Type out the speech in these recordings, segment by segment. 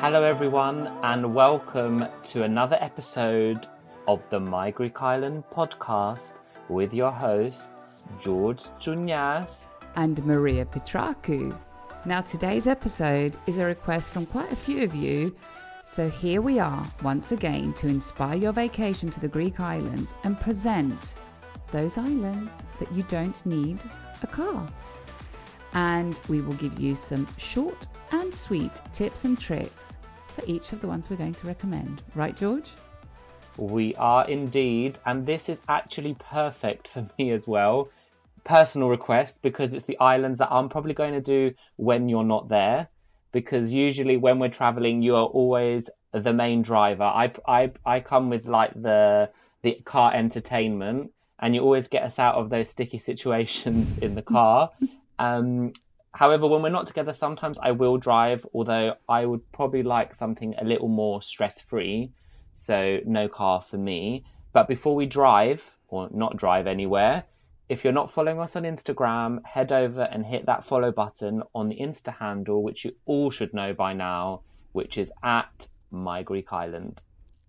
Hello, everyone, and welcome to another episode of the My Greek Island podcast with your hosts, George Junias. and Maria Petraku. Now, today's episode is a request from quite a few of you, so here we are once again to inspire your vacation to the Greek islands and present those islands that you don't need a car. And we will give you some short and sweet tips and tricks for each of the ones we're going to recommend. Right, George? We are indeed, and this is actually perfect for me as well. Personal request because it's the islands that I'm probably going to do when you're not there. Because usually when we're traveling, you are always the main driver. I, I, I come with like the the car entertainment, and you always get us out of those sticky situations in the car. Um, however, when we're not together, sometimes I will drive, although I would probably like something a little more stress free. So, no car for me. But before we drive, or not drive anywhere, if you're not following us on Instagram, head over and hit that follow button on the Insta handle, which you all should know by now, which is at My Greek Island.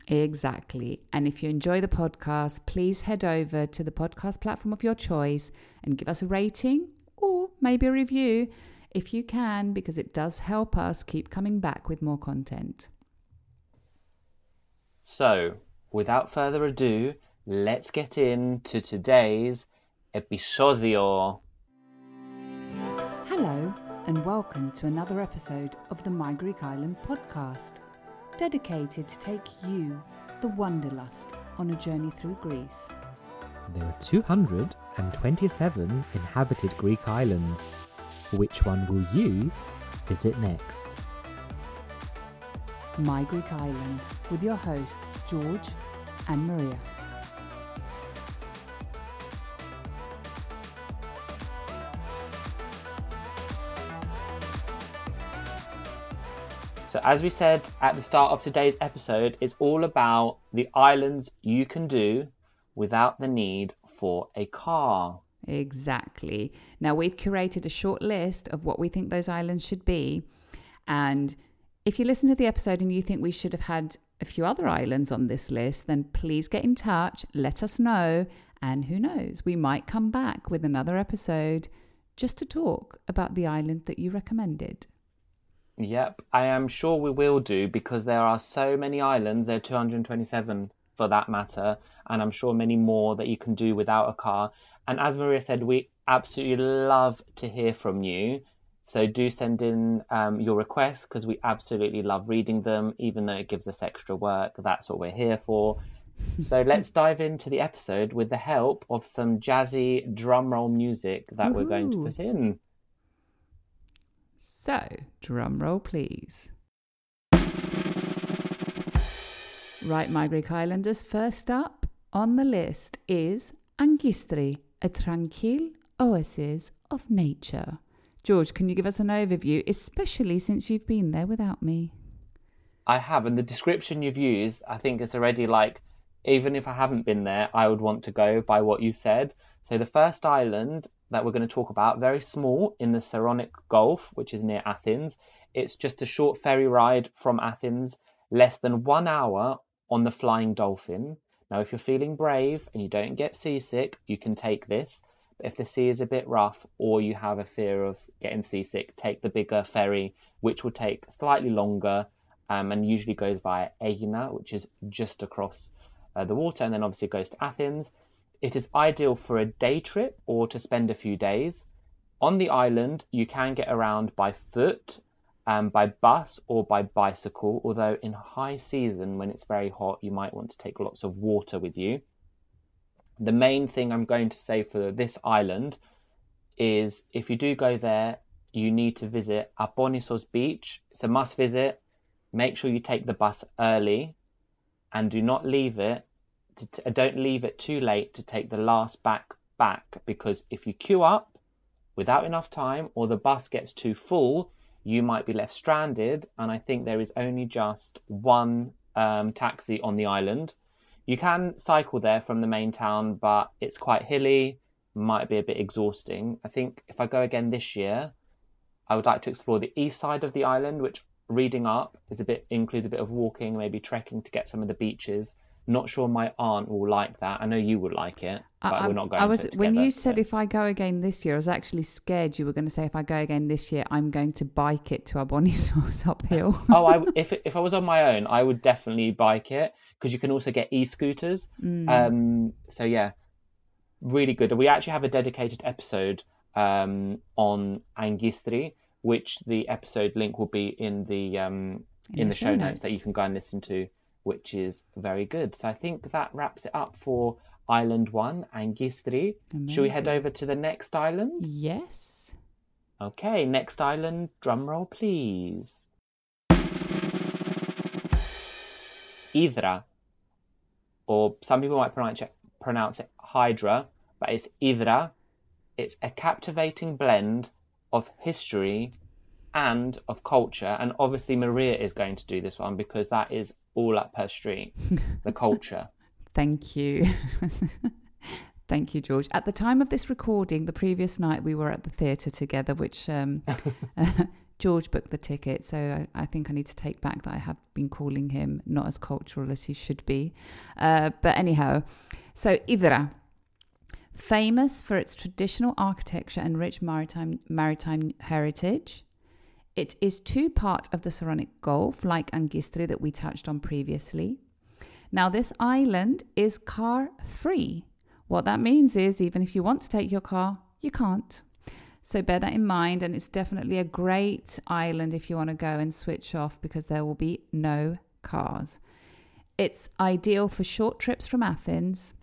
Exactly. And if you enjoy the podcast, please head over to the podcast platform of your choice and give us a rating or maybe a review if you can, because it does help us keep coming back with more content. So, without further ado, let's get into today's episodio. Hello, and welcome to another episode of the My Greek Island podcast, dedicated to take you, the Wanderlust, on a journey through Greece. There are 227 inhabited Greek islands. Which one will you visit next? My Greek Island, with your hosts George and Maria. So, as we said at the start of today's episode, it's all about the islands you can do without the need for a car. Exactly. Now, we've curated a short list of what we think those islands should be. And if you listen to the episode and you think we should have had a few other islands on this list, then please get in touch, let us know. And who knows, we might come back with another episode just to talk about the island that you recommended. Yep, I am sure we will do because there are so many islands, there are 227 for that matter, and I'm sure many more that you can do without a car. And as Maria said, we absolutely love to hear from you. So do send in um, your requests because we absolutely love reading them, even though it gives us extra work. That's what we're here for. So let's dive into the episode with the help of some jazzy drum roll music that we're going to put in. So, drum roll, please. Right, my Greek Islanders, first up on the list is Angistri, a tranquil oasis of nature. George, can you give us an overview, especially since you've been there without me? I have, and the description you've used, I think it's already like, even if I haven't been there, I would want to go by what you said. So the first island that we're going to talk about, very small in the Saronic Gulf, which is near Athens. It's just a short ferry ride from Athens, less than one hour on the Flying Dolphin. Now, if you're feeling brave and you don't get seasick, you can take this. But if the sea is a bit rough or you have a fear of getting seasick, take the bigger ferry, which will take slightly longer um, and usually goes via Aegina, which is just across uh, the water, and then obviously goes to Athens. It is ideal for a day trip or to spend a few days. On the island, you can get around by foot, um, by bus, or by bicycle, although in high season, when it's very hot, you might want to take lots of water with you. The main thing I'm going to say for this island is if you do go there, you need to visit Aponissos Beach. It's a must visit. Make sure you take the bus early and do not leave it to t- don't leave it too late to take the last back back because if you queue up without enough time or the bus gets too full, you might be left stranded. And I think there is only just one um, taxi on the island. You can cycle there from the main town, but it's quite hilly, might be a bit exhausting. I think if I go again this year, I would like to explore the east side of the island, which reading up is a bit includes a bit of walking, maybe trekking to get some of the beaches. Not sure my aunt will like that. I know you would like it, but I, we're not going I was when you said so- if I go again this year, I was actually scared you were going to say if I go again this year, I'm going to bike it to Abonissos uphill. oh, I, if if I was on my own, I would definitely bike it because you can also get e-scooters. Mm. Um, so yeah, really good. We actually have a dedicated episode um, on Angistri, which the episode link will be in the um, in, the, show notes. that you can go and listen to, which is very good. So I think that wraps it up for Island One, Angistri. Should we head over to the next island? yes. Okay, next island, drum roll please. Idra, or some people might pronounce it, pronounce it Hydra, but it's Idra. It's a captivating blend of history and of culture, and obviously Maria is going to do this one because that is all up her street, the culture. Thank you. Thank you, George. At the time of this recording, the previous night we were at the theatre together, which um, George booked the ticket. So I, I think I need to take back that I have been calling him not as cultural as he should be. Uh, but anyhow, so Idra, famous for its traditional architecture and rich maritime maritime heritage. It is two part of the Saronic Gulf, like Angistri that we touched on previously. Now, this island is car free. What that means is, even if you want to take your car, you can't. So bear that in mind, and it's definitely a great island if you want to go and switch off because there will be no cars. It's ideal for short trips from Athens.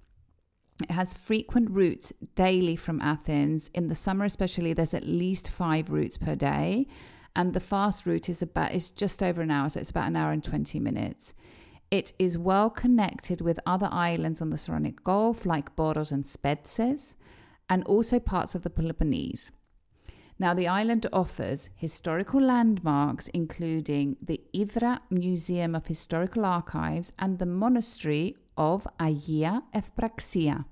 It has frequent routes daily from Athens. In the summer, especially, there's at least five routes per day, and the fast route is about is just over an hour, so it's about an hour and twenty minutes. It is well connected with other islands on the Saronic Gulf, like Poros and Spetses, and also parts of the Peloponnese. Now, the island offers historical landmarks, including the Idra Museum of Historical Archives and the monastery of Agia Evpraxia.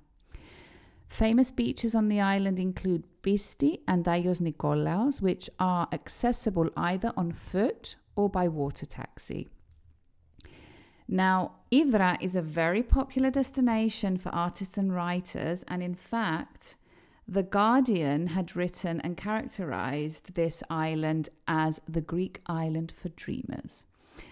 Famous beaches on the island include Bisti and Agios Nikolaos, which are accessible either on foot or by water taxi. Now, Idra is a very popular destination for artists and writers, and in fact, The Guardian had written and characterized this island as the Greek island for dreamers.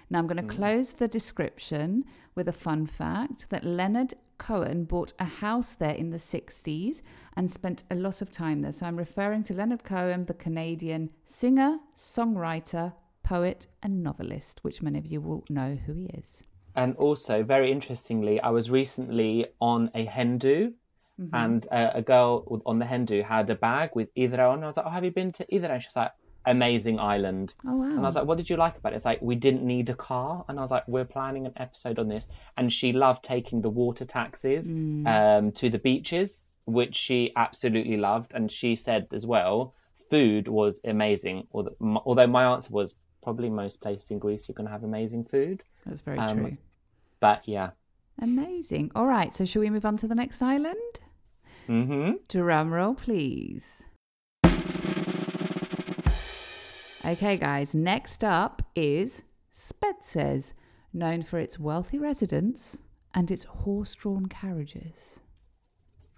Now, I'm going to mm. close the description with a fun fact that Leonard Cohen bought a house there in the 60s and spent a lot of time there. So I'm referring to Leonard Cohen, the Canadian singer, songwriter, poet, and novelist, which many of you will know who he is. And also, very interestingly, I was recently on a hen do, Mm-hmm. and uh, a girl on the hen do had a bag with Idra on. I was like, "Oh, have you been to Idra?" And she's like, "Amazing island." Oh, wow. And I was like, "What did you like about it?" It's like we didn't need a car, and I was like, "We're planning an episode on this." And she loved taking the water taxis Mm. um, to the beaches, which she absolutely loved, and she said as well. food was amazing. Although my answer was probably most places in Greece you're going to have amazing food. That's very Um, true. But yeah. Amazing. All right, so shall we move on to the next island? hmm Drum roll, please. Okay, guys, next up is Spetses, known for its wealthy residents and its horse drawn carriages.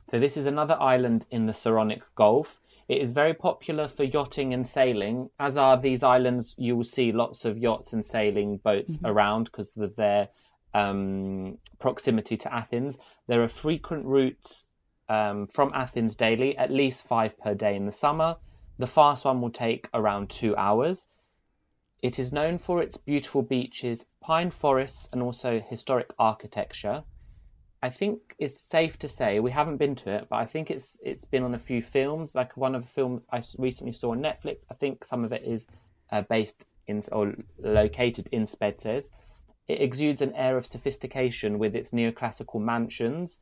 So this is another island in the Saronic Gulf. It is very popular for yachting and sailing, as are these islands. You will see lots of yachts and sailing boats around because of their um, proximity to Athens. There are frequent routes um, from Athens daily, at least five per day in the summer. The fast one will take around two hours. It is known for its beautiful beaches, pine forests, and also historic architecture. I think it's safe to say we haven't been to it, but I think it's it's been on a few films. Like one of the films I recently saw on Netflix. I think some of it is uh, based in or located in Spetses. It exudes an air of sophistication with its neoclassical mansions,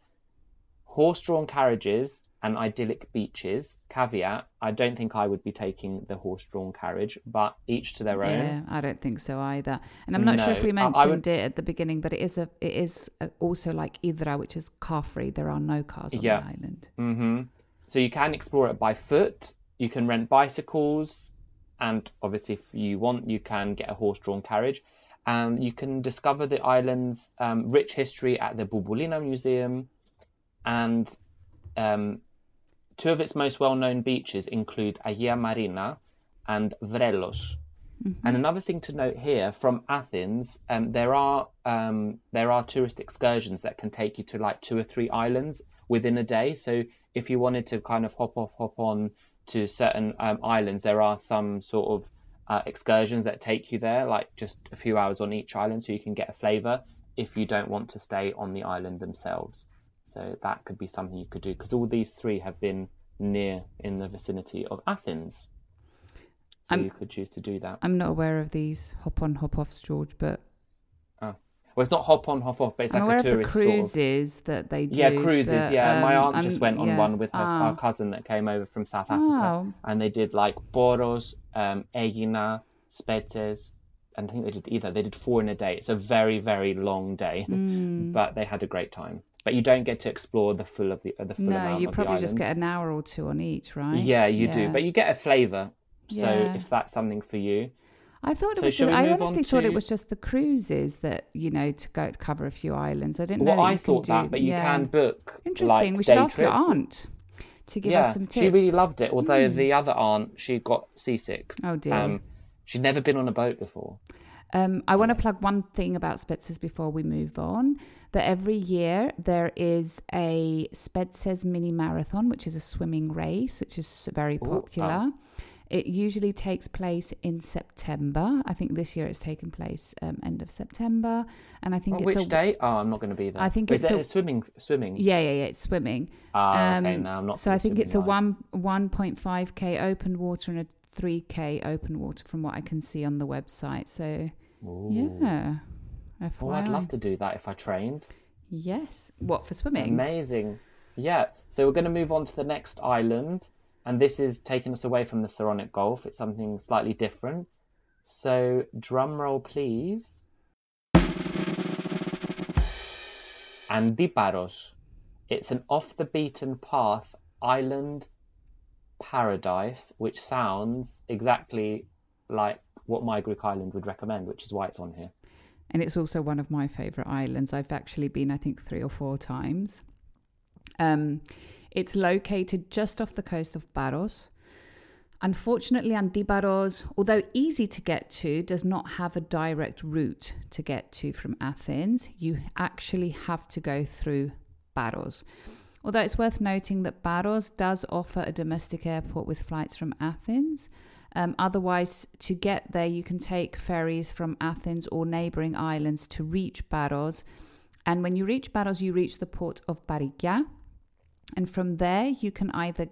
horse-drawn carriages, and idyllic beaches. Caveat: I don't think I would be taking the horse-drawn carriage, but each to their own. Yeah, I don't think so either. And I'm not sure if No, we I- I mentioned would- it at the beginning, but it is a it is also like Idra, which is car free. There are no cars on Yeah. the island. hmm So you can explore it by foot. You can rent bicycles, and obviously, if you want, you can get a horse-drawn carriage. And you can discover the island's um, rich history at the Bouboulina Museum. And um, two of its most well-known beaches include Agia Marina and Vrelos. And another thing to note here from Athens, um, there are um, there are tourist excursions that can take you to like two or three islands within a day. So if you wanted to kind of hop off, hop on to certain um, islands, there are some sort of uh, excursions that take you there, like just a few hours on each island, so you can get a flavour if you don't want to stay on the island themselves. So that could be something you could do because all these three have been near in the vicinity of Athens. So I'm- you could choose to do that. I'm not aware of these hop on hop offs, George, but Oh. Well, it's not hop on, hop off, but it's I'm like aware a of the tourist sort of. cruises that they do. Yeah, cruises. but, yeah, my um, aunt just I'm- went on yeah. one with her, Ah. our cousin that came over from South Africa, Oh. and they did like Poros, um, Aegina, Spetses, and I think they did Idra. They did four in a day. It's a very, very long day, Mm. but they had a great time. But you don't get to explore the full of the the full No, you probably just get an hour or two on each, right? Yeah, you do, but you get a flavour. So Yeah. if that's something for you, I thought it So was. Just, I honestly thought it was just the cruises that you know to go to cover a few islands. I didn't know. well, I thought do, that, but you yeah. can book. Interesting. Like, we should ask your aunt to give yeah, us some tips. She really loved it. Although the other aunt, she got seasick. Oh, dear. Um, she'd never been on a boat before. Um, I want to plug one thing about Spetses before we move on. That every year there is a Spetses mini marathon, which is a swimming race, which is very Ooh, popular. It usually takes place in September. I think this year it's taken place um, end of September, and I think it's which a, day? Oh, I'm not going to be there. I think Is it's it a- swimming. Swimming. Yeah, yeah, yeah. It's swimming. Ah, okay. Um, No, I'm not. So I think it's a swimming one one point five k open water and a three k open water from what I can see on the website. So Ooh. yeah, FYI. Oh, I'd love to do that if I trained. Yes. What for swimming? Amazing. Yeah. So we're going to move on to the next island, and this is taking us away from the Saronic Gulf. It's something slightly different. So drum roll, please. Antiparos. It's an off the beaten path island paradise, which sounds exactly like what my Greek island would recommend, which is why it's on here. And it's also one of my favorite islands. I've actually been, I think, three or four times. Um, it's located just off the coast of Paros. Unfortunately, Antiparos, although easy to get to, does not have a direct route to get to from Athens. You actually have to go through Paros. Although it's worth noting that Paros does offer a domestic airport with flights from Athens. Um, otherwise, to get there, you can take ferries from Athens or neighboring islands to reach Paros. And when you reach Paros, you reach the port of Parikia. And from there, you can either,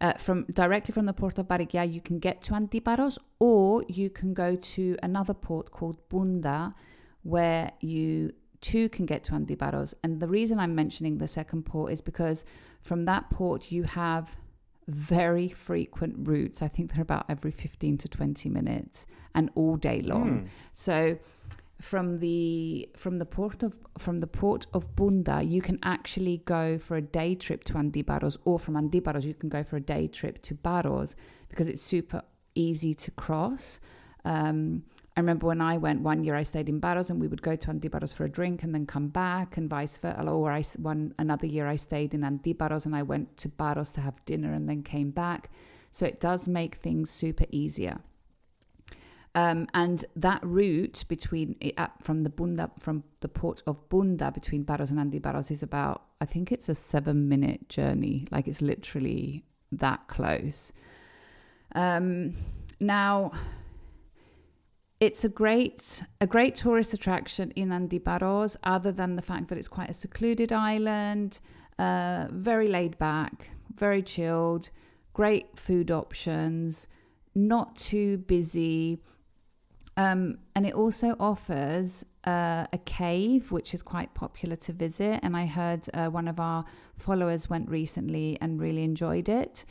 uh, from directly from the port of Parikia, you can get to Antiparos, or you can go to another port called Pounta, where you too can get to Antiparos. And the reason I'm mentioning the second port is because from that port, you have very frequent routes. I think they're about every 15 to 20 minutes and all day long. So from the from the port of from the port of Pounta, you can actually go for a day trip to Antiparos, or from Antiparos you can go for a day trip to Paros because it's super easy to cross. Um, I remember when I went one year, I stayed in Paros and we would go to Antiparos for a drink and then come back and vice versa. Or I, one another year, I stayed in Antiparos and I went to Paros to have dinner and then came back. So it does make things super easier. Um, and that route between from the Pounta from the port of Pounta between Paros and Antiparos is about I think it's a seven minute journey. Like it's literally that close. Um, now it's a great a great tourist attraction in Antiparos, other than the fact that it's quite a secluded island, uh, very laid back, very chilled, great food options, not too busy. Um, and it also offers uh, a cave, which is quite popular to visit. And I heard uh, one of our followers went recently and really enjoyed it.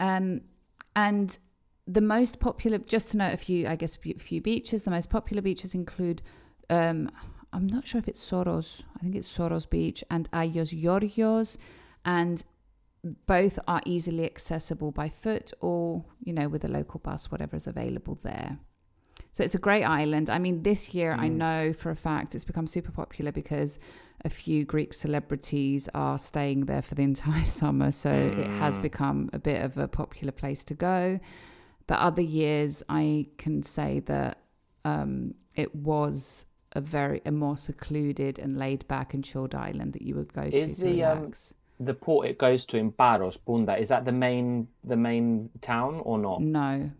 Um, and the most popular, just to note a few, I guess, a few beaches. The most popular beaches include, um, I'm not sure if it's Soros. I think it's Soros Beach and Agios Georgios, and both are easily accessible by foot or you know with a local bus, whatever is available there. So it's a great island. I mean, this year I know for a fact it's become super popular because a few Greek celebrities are staying there for the entire summer. So it has become a bit of a popular place to go. But other years, I can say that um, it was a very a more secluded and laid back and chilled island that you would go Is to to the um, relax. the port it goes to in Paros, Pounta, is that the main the main town or not? no,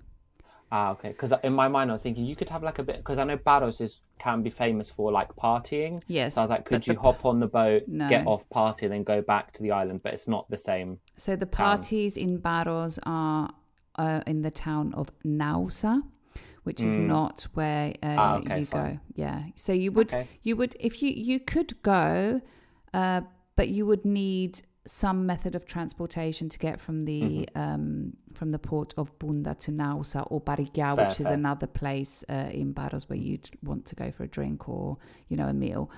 Ah, okay. Because in my mind, I was thinking you could have like a bit. Because I know Paros is can be famous for like partying. Yes, So I was like, could you the- hop on the boat, No. get off, party, and then go back to the island? But it's not the same. So the parties in Paros are uh, in the town of Naoussa, which is not where uh, Mm. Ah, okay, you fine. go. Yeah. So you would Okay. you would if you you could go, uh, but you would need some method of transportation to get from the Mm-hmm. um, from the port of Pounta to Naoussa or Parikia, Fair, which is fair. another place uh, in Paros where you'd want to go for a drink or you know a meal.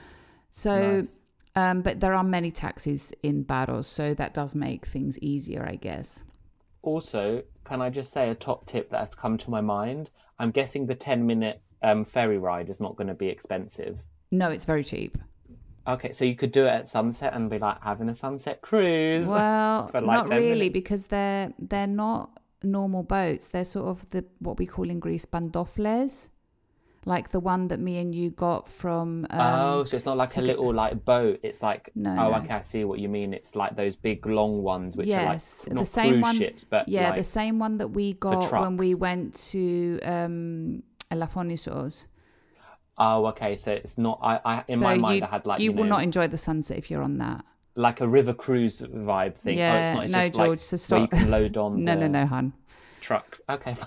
So. Nice. Um, but there are many taxis in Paros, so that does make things easier, I guess. Also, can I just say a top tip that has come to my mind? I'm guessing the 10 minute um, ferry ride is not going to be expensive. No, it's very cheap. Okay, so you could do it at sunset and be like having a sunset cruise. Well, for like not really, minutes. because they're they're not normal boats. They're sort of the what we call in Greece bandofles, like the one that me and you got from. Um, oh, so it's not like a get- little like boat. It's like No, oh, no. okay, I see what you mean. It's like those big long ones, which yes, are like not the same cruise one. ships, but yeah, like, the same one that we got when we went to um, Elafonisos. oh, okay. So it's not. I, I in so my mind, you, I had like you you, will know, not enjoy the sunset if you're on that. like a river cruise vibe thing. oh, Yeah, it's not. It's no, just George, like so where you can load on. No, the no, no, hun. Trucks. Okay.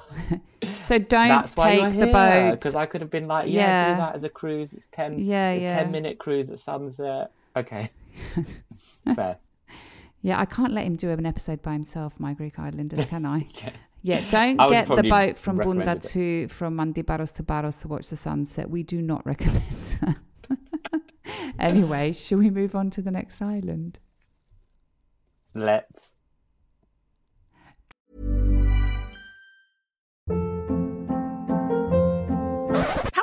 So don't That's why take you're the boat. because I could have been like, yeah, Yeah. do that as a cruise. It's ten. Yeah, a yeah. Ten minute cruise at sunset. Okay, fair. Yeah, I can't let him do an episode by himself, my Greek Islanders, can I? yeah. don't I get the boat from Pounta it. to from Antiparos to Paros to watch the sunset. We do not recommend that. anyway, shall we move on to the next island? Let's.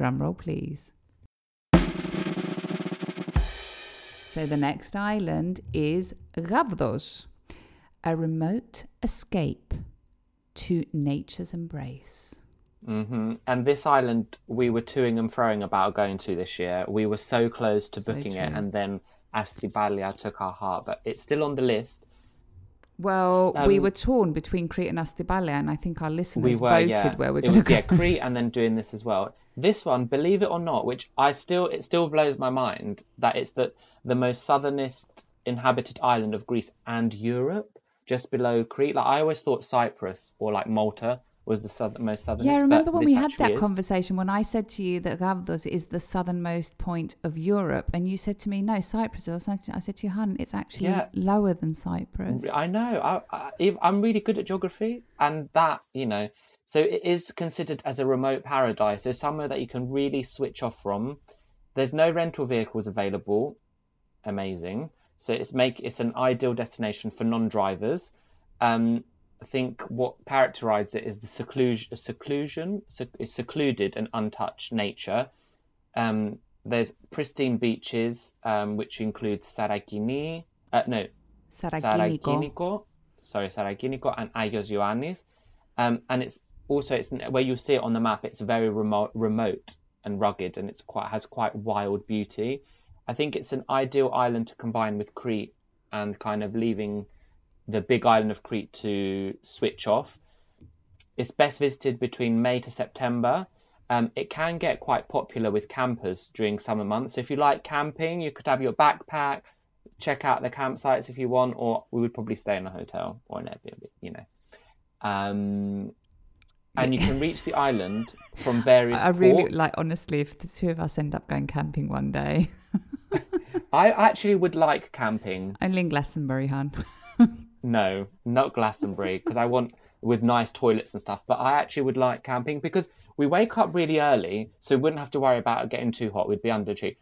Drum roll, please. So the next island is Gavdos, a remote escape to nature's embrace. hmm And this island, we were toing and froing about going to this year. We were so close to So booking it, and then Astypalaia took our heart, but it's still on the list. Well, we Um, were torn between Crete and Astypalaia, and I think our listeners we were, voted yeah. where we're going to go. yeah, Crete, and then doing this as well. This one, believe it or not, which I still, it still blows my mind that it's the the most southernest inhabited island of Greece and Europe, just below Crete. Like I always thought Cyprus or like Malta was the south, most southernest. Yeah, remember when we had that is. conversation when I said to you that Gavdos is the southernmost point of Europe, and you said to me, "No, Cyprus." is." I said, I said to you, "Hun, it's actually Yeah. lower than Cyprus." I know. I, I, I'm really good at geography, and that, you know, so it is considered as a remote paradise. So somewhere that you can really switch off from. There's no rental vehicles available. Amazing. So it's make it's an ideal destination for non-drivers. Um, I think what characterizes it is the seclusion, seclusion, sec- secluded and untouched nature. Um, there's pristine beaches, um, which include Saragini, uh, no, Sarakiniko. Sarakiniko, sorry, Sarakiniko and Agios Ioannis. Um, and it's also it's where you see it on the map. It's very remote, remote and rugged, and it's quite has quite wild beauty. I think it's an ideal island to combine with Crete and kind of leaving the big island of Crete to switch off. It's best visited between May to September. Um, it can get quite popular with campers during summer months. So if you like camping, you could have your backpack, check out the campsites if you want, or we would probably stay in a hotel or an Airbnb, you know. Um, and you can reach the island from various I really ports. like, honestly, if the two of us end up going camping one day, I actually would like camping. only in Glastonbury, hun. No, not Glastonbury, because I want with nice toilets and stuff. But I actually would like camping because we wake up really early, so we wouldn't have to worry about it getting too hot. We'd be under a tree.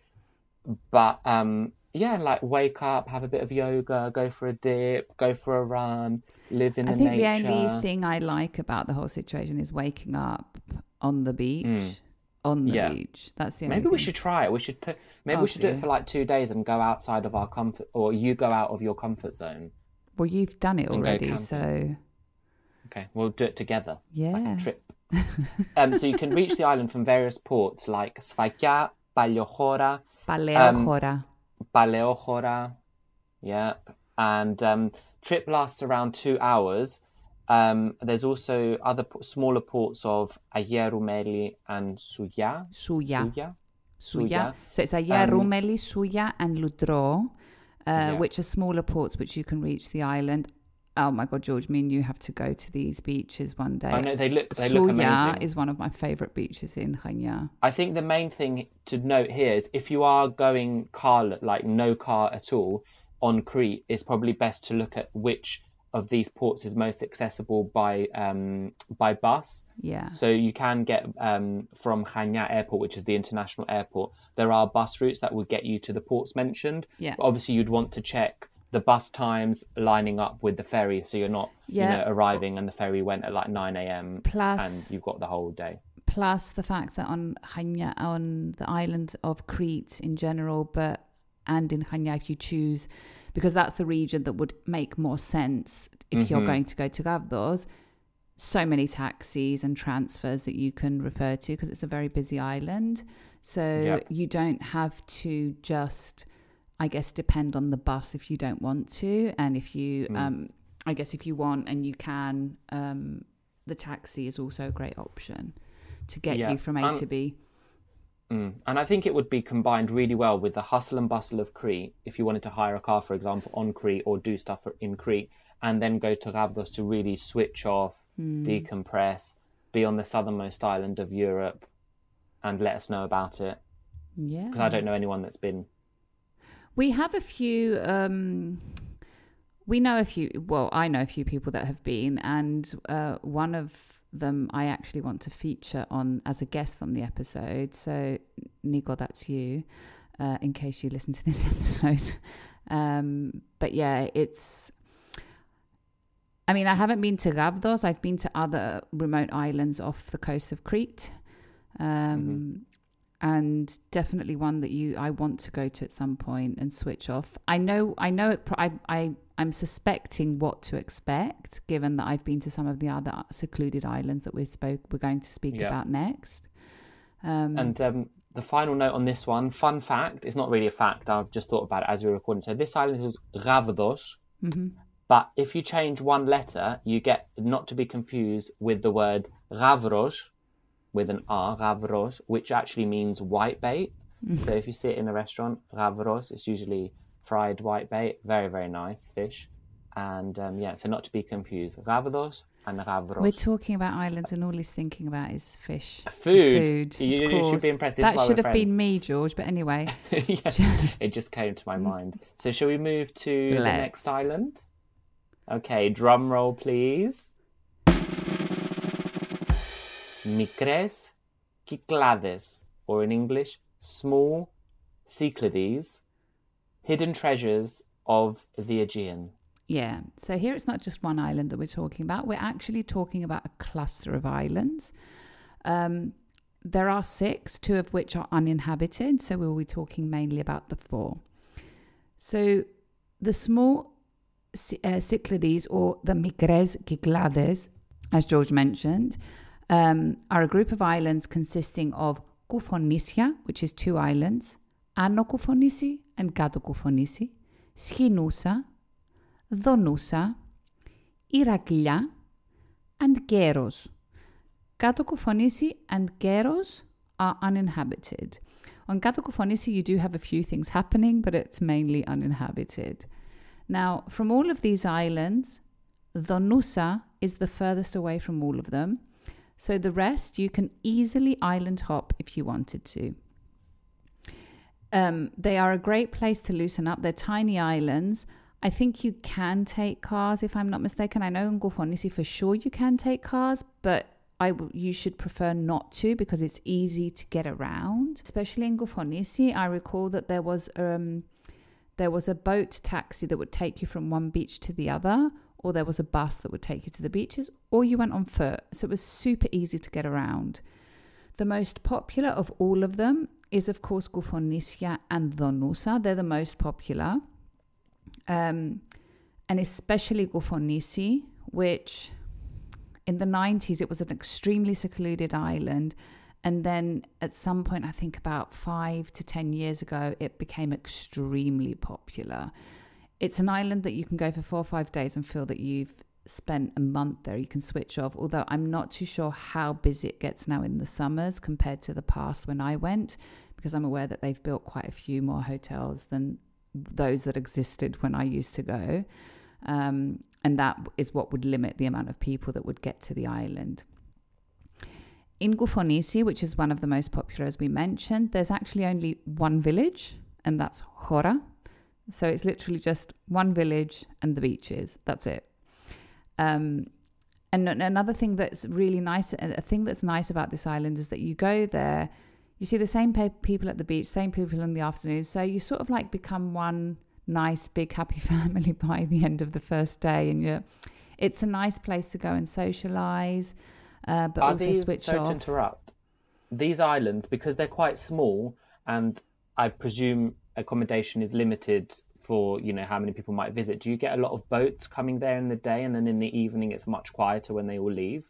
But um, yeah, like wake up, have a bit of yoga, go for a dip, go for a run, live in I the think the only thing I like about the whole situation is waking up on the beach. On the Mm. Yeah. beach. That's the only thing. Maybe we should try it. We should put. Maybe Oh, we should do it for like two days and go outside of our comfort, or you go out of your comfort zone. Well, you've done it already, so Okay, we'll do it together. Like yeah. a trip. um, so you can reach the island from various ports like Sfakia, Paliochora, Paleochora. Paleochora. Yep. And um, trip lasts around two hours. Um, there's also other smaller ports of Agia Roumeli and Sougia. Sougia. Sougia. Sougia. So it's Um, Yarumeli, Sougia, and Loutro, uh, Yeah. which are smaller ports which you can reach the island. Oh my God, George, me and you have to go to these beaches one day. I know they look they look Sougia amazing. is one of my favorite beaches in Chania. I think the main thing to note here is if you are going car like no car at all on Crete, it's probably best to look at which of these ports is most accessible by um, by bus. Yeah. So you can get um, from Chania Airport, which is the international airport. There are bus routes that will get you to the ports mentioned. Yeah. But obviously, you'd want to check the bus times lining up with the ferry, so you're not Yeah. you know arriving and the ferry went at like 9 a.m. Plus- and you've got the whole day. Plus the fact that on Chania, on the island of Crete in general, but and in Chania if you choose, because that's the region that would make more sense if you're Mhm. going to go to Gavdos. So many taxis and transfers that you can refer to because it's a very busy island. So Yep. you don't have to just, I guess, depend on the bus if you don't want to, and if you, um, I guess, if you want and you can, um, the taxi is also a great option to get Yeah, you from A and- to B. Mm. And I think it would be combined really well with the hustle and bustle of Crete if you wanted to hire a car, for example, on Crete or do stuff in Crete and then go to Gavdos to really switch off, Hmm. decompress, be on the southernmost island of Europe and let us know about it. Yeah. Because I don't know anyone that's been. We have a few. Um, we know a few. Well, I know a few people that have been, and uh, one of them I actually want to feature on as a guest on the episode. So, Nico, that's you. Uh, in case you listen to this episode, um, but yeah, it's I mean, I haven't been to Gavdos. I've been to other remote islands off the coast of Crete. Um, And definitely one that you I want to go to at some point and switch off. I know I know it. I I I'm suspecting what to expect, given that I've been to some of the other secluded islands that we spoke we're going to speak Yeah. about next. Um, And um, the final note on this one, fun fact, it's not really a fact, I've just thought about it as we were recording. So this island was Gavdos, mhm. but if you change one letter, you get not to be confused with the word Gavros, with an R, Gavros, which actually means white bait. So if you see it in a restaurant, Gavros, it's usually fried white bait, very, very nice fish. And um, yeah, so not to be confused, Gavdos and Gavros. We're talking about islands, and all he's thinking about is fish. Food. Food. You- you should be impressed. This That should have been me, George. But anyway, yeah, it just came to my mind. So shall we move to the next island? Okay, drum roll please. Mikres Kyklades, or in English, small Cyclades, hidden treasures of the Aegean. yeah. So here it's not just one island that we're talking about. We're actually talking about a cluster of islands. Um, there are six, two of which are uninhabited. So we'll be talking mainly about the four. So the small uh, Cyclades or the Mikres Kyklades, as George mentioned, um, are a group of islands consisting of Koufonisia, which is two islands, Ano Koufonisi and Kato Koufonisi, Donousa, Iraklia, and Keros. Kato Koufonisi and Keros are uninhabited. On Kato Koufonisi, you do have a few things happening, but it's mainly uninhabited. Now, from all of these islands, Donousa is the furthest away from all of them, so the rest you can easily island hop if you wanted to. Um, they are a great place to loosen up. They're tiny islands. I think you can take cars, if I'm not mistaken. I know in Koufonisi for sure you can take cars, but I w- you should prefer not to because it's easy to get around. Especially in Koufonisi, I recall that there was um, there was a boat taxi that would take you from one beach to the other, or there was a bus that would take you to the beaches, or you went on foot. So it was super easy to get around. The most popular of all of them is, of course, Koufonisia and Donousa. They're the most popular. Um, and especially Koufonisi, which in the 90s it was an extremely secluded island. And then at some point, I think about five to 10 years ago, it became extremely popular. It's an island that you can go for four or five days and feel that you've spent a month there. You can switch off, although I'm not too sure how busy it gets now in the summers compared to the past when I went, because I'm aware that they've built quite a few more hotels than those that existed when I used to go. Um, and that is what would limit the amount of people that would get to the island. In Koufonisi, which is one of the most popular, as we mentioned, there's actually only one village, and that's Hora. So it's literally just one village and the beaches. That's it. Um, and another thing that's really nice, a thing that's nice about this island is that you go there, you see the same people at the beach, same people in the afternoon. So you sort of like become one nice, big, happy family by the end of the first day. And you're, it's a nice place to go and socialize, uh, but Are also these, switch sorry to off. interrupt, these islands, because they're quite small, and I presume accommodation is limited for, you know, how many people might visit, do you get a lot of boats coming there in the day and then in the evening it's much quieter when they all leave?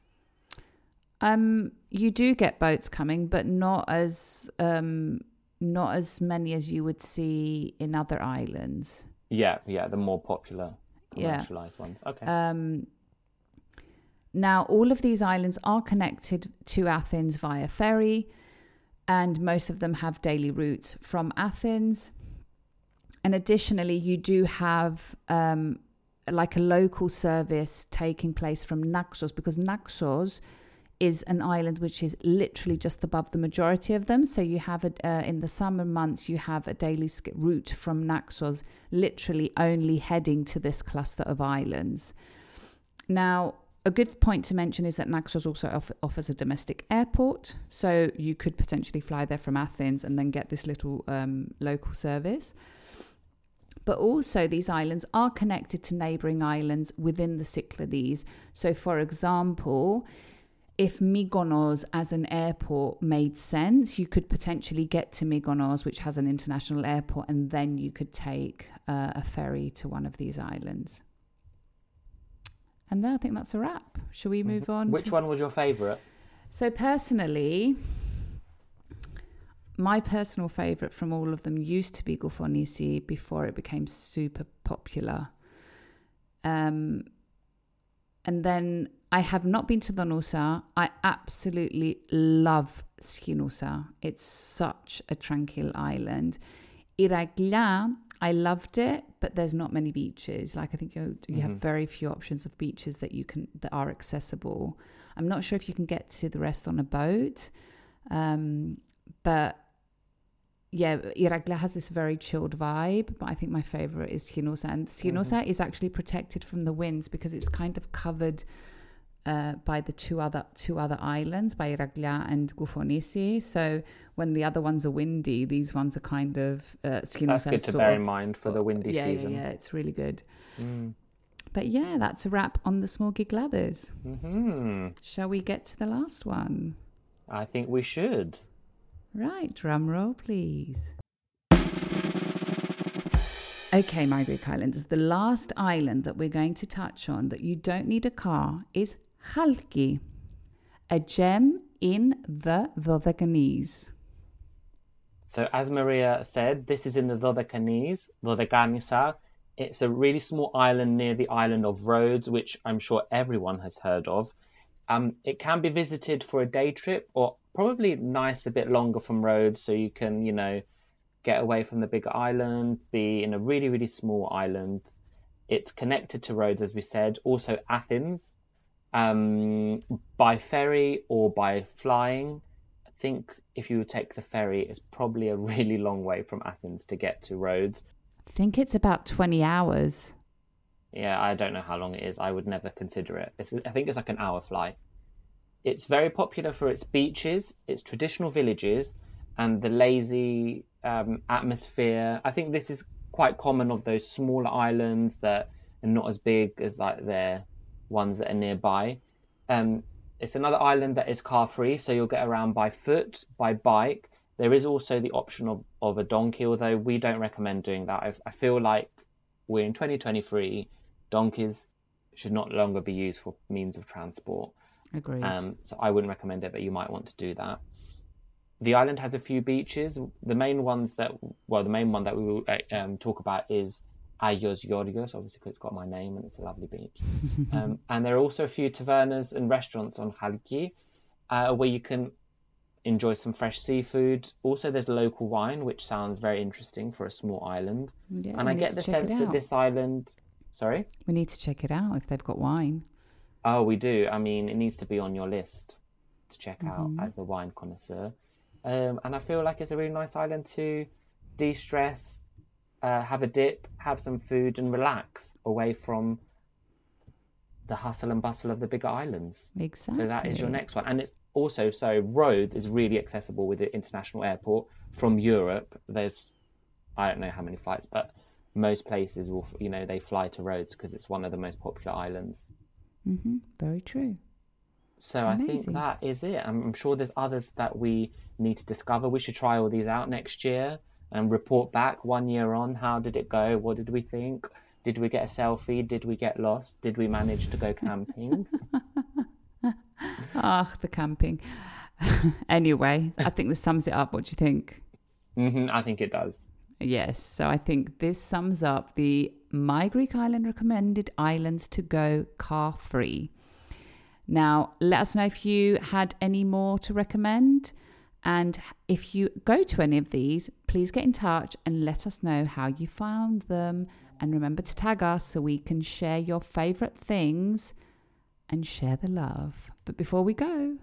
Um, you do get boats coming, but not as um, not as many as you would see in other islands. Yeah, yeah, the more popular Yeah. commercialized ones. Okay. Um, now, all of these islands are connected to Athens via ferry, and most of them have daily routes from Athens. And additionally, you do have um, like a local service taking place from Naxos because Naxos is an island which is literally just above the majority of them. So you have a, uh, in the summer months, you have a daily route from Naxos, literally only heading to this cluster of islands. Now, a good point to mention is that Naxos also off- offers a domestic airport, so you could potentially fly there from Athens and then get this little um, local service. But also these islands are connected to neighboring islands within the Cyclades. So, for example, if Mykonos as an airport made sense, you could potentially get to Mykonos, which has an international airport, and then you could take uh, a ferry to one of these islands. And then I think that's a wrap. Shall we move on? Which to- one was your favourite? So personally, my personal favourite from all of them used to be Koufonisi before it became super popular. Um, and then I have not been to Donousa. I absolutely love Schinoussa. It's such a tranquil island. Iraklia, I loved it, but there's not many beaches. Like I think you you have very few options of beaches that you can that are accessible. I'm not sure if you can get to the rest on a boat, um, but yeah, Iraklia has this very chilled vibe. But I think my favorite is Schinoussa, and Schinoussa is actually protected from the winds because it's kind of covered uh, by the two other two other islands, by Iraklia and Koufonisi. So when the other ones are windy, these ones are kind of uh. That's good to bear of- in mind for the windy yeah, season. Yeah, yeah, it's really good. But yeah, that's a wrap on the small Kyklades. Hmm. Shall we get to the last one? I think we should. Right, drum roll, please. Okay, my Greek Islanders, the last island that we're going to touch on that you don't need a car is Chalki, a gem in the Dodecanese. So as Maria said, this is in the Dodecanese, Dodecanisa. It's a really small island near the island of Rhodes, which I'm sure everyone has heard of. Um, it can be visited for a day trip or probably nice a bit longer from Rhodes so you can, you know, get away from the big island, be in a really, really small island. It's connected to Rhodes, as we said, also Athens, um, by ferry or by flying. I think if you take the ferry, it's probably a really long way from Athens to get to Rhodes. I think it's about 20 hours. Yeah, I don't know how long it is. I would never consider it. It's, I think it's like an hour flight. It's very popular for its beaches, its traditional villages, and the lazy um, atmosphere. I think this is quite common of those smaller islands that are not as big as like their ones that are nearby. Um, it's another island that is car free, so you'll get around by foot, by bike. There is also the option of, of a donkey, although we don't recommend doing that. I, I feel like we're in 2023, donkeys should not longer be used for means of transport. Agreed. Um, so I wouldn't recommend it, but you might want to do that. The island has a few beaches. The main ones that, well, the main one that we will uh, um, talk about is Agios Yorgos, obviously because it's got my name and it's a lovely beach. um, and there are also a few tavernas and restaurants on Halki uh, where you can enjoy some fresh seafood. Also, there's local wine, which sounds very interesting for a small island. Yeah, and I get the sense that this island, sorry. We need to check it out if they've got wine. Oh, we do. I mean, it needs to be on your list to check out Mm-hmm. as the wine connoisseur. Um, and I feel like it's a really nice island to de-stress, uh, have a dip, have some food, and relax away from the hustle and bustle of the bigger islands. Exactly. So that is your next one, and it's also so Rhodes is really accessible with the international airport from Europe. There's I don't know how many flights, but most places will you know they fly to Rhodes because it's one of the most popular islands. Hmm Very true. So I think that is it. I'm, I'm sure there's others that we need to discover. We should try all these out next year and report back one year on. How did it go? What did we think? Did we get a selfie? Did we get lost? Did we manage to go camping? Ah, the camping. anyway, I think this sums it up. What do you think? hmm I think it does. Yes, so I think this sums up the My Greek Island recommended islands to go car free. Now, let us know if you had any more to recommend. And if you go to any of these, please get in touch and let us know how you found them. And remember to tag us so we can share your favorite things and share the love. But before we go,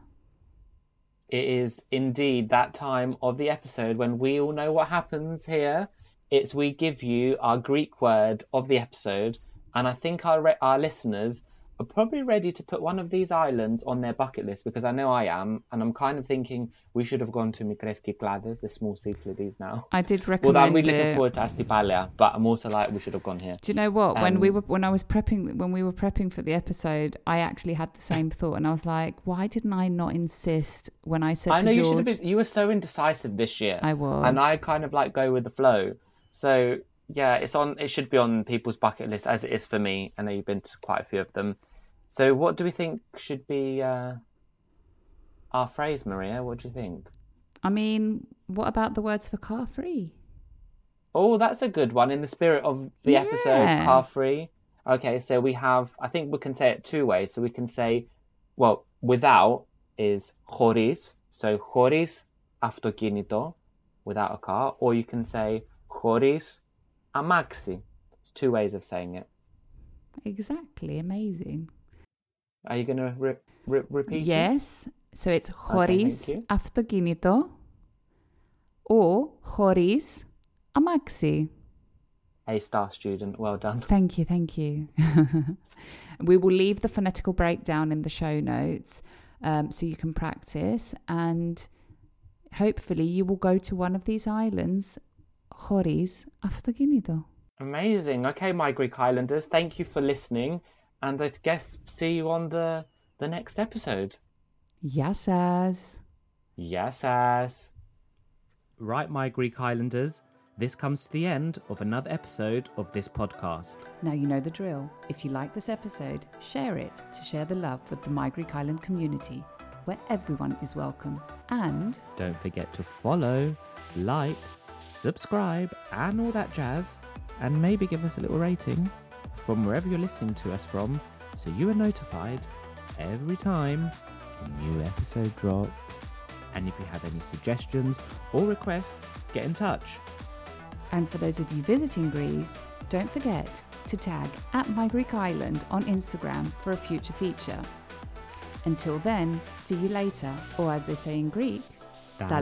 It is indeed that time of the episode when we all know what happens here. It's we give you our Greek word of the episode, and I think our re- our listeners are probably ready to put one of these islands on their bucket list because I know I am, and I'm kind of thinking we should have gone to Mikres Cyclades, the small Cyclades now. I did recommend Well. I'm really looking forward to Astypalaia, but I'm also like we should have gone here. Do you know what? When we Um, were when I was prepping when we were prepping for the episode, I actually had the same thought, and I was like, why didn't I not insist when I said I know you should have been. You were so indecisive this year. I was. and I kind of like go with the flow. So yeah, it's on. It should be on people's bucket list as it is for me. I know you've been to quite a few of them. So what do we think should be uh, our phrase, Maria? What do you think? I mean, what about the words for car free? Oh, that's a good one. In the spirit of the yeah. episode, car free. Okay, so we have. I think we can say it two ways. So we can say, well, without is choris. So choris aftokinito, without a car, or you can say choris amaxi. It's two ways of saying it. Exactly, amazing. Are you gonna re- re- repeat? it? Yes, so it's thank χωρίς you. αυτοκίνητο or χωρίς αμάξι. A star student. Well done. Thank you, thank you. we will leave the phonetical breakdown in the show notes um, so you can practice and hopefully you will go to one of these islands χωρίς αυτοκίνητο. Amazing. Okay, my Greek Islanders, thank you for listening, and I guess see you on the the next episode. Γεια σας! Yes, as. Right, my Greek Islanders, this comes to the end of another episode of this podcast. Now you know the drill. If you like this episode, share it to share the love with the My Greek Island community, where everyone is welcome. And Don't forget to follow, like, subscribe, and all that jazz, and maybe give us a little rating from wherever you're listening to us from so you are notified every time a new episode drops. And if you have any suggestions or requests, get in touch. And for those of you visiting Greece, don't forget to tag at My Greek Island on Instagram for a future feature. Until then, see you later, or as they say in Greek, Τα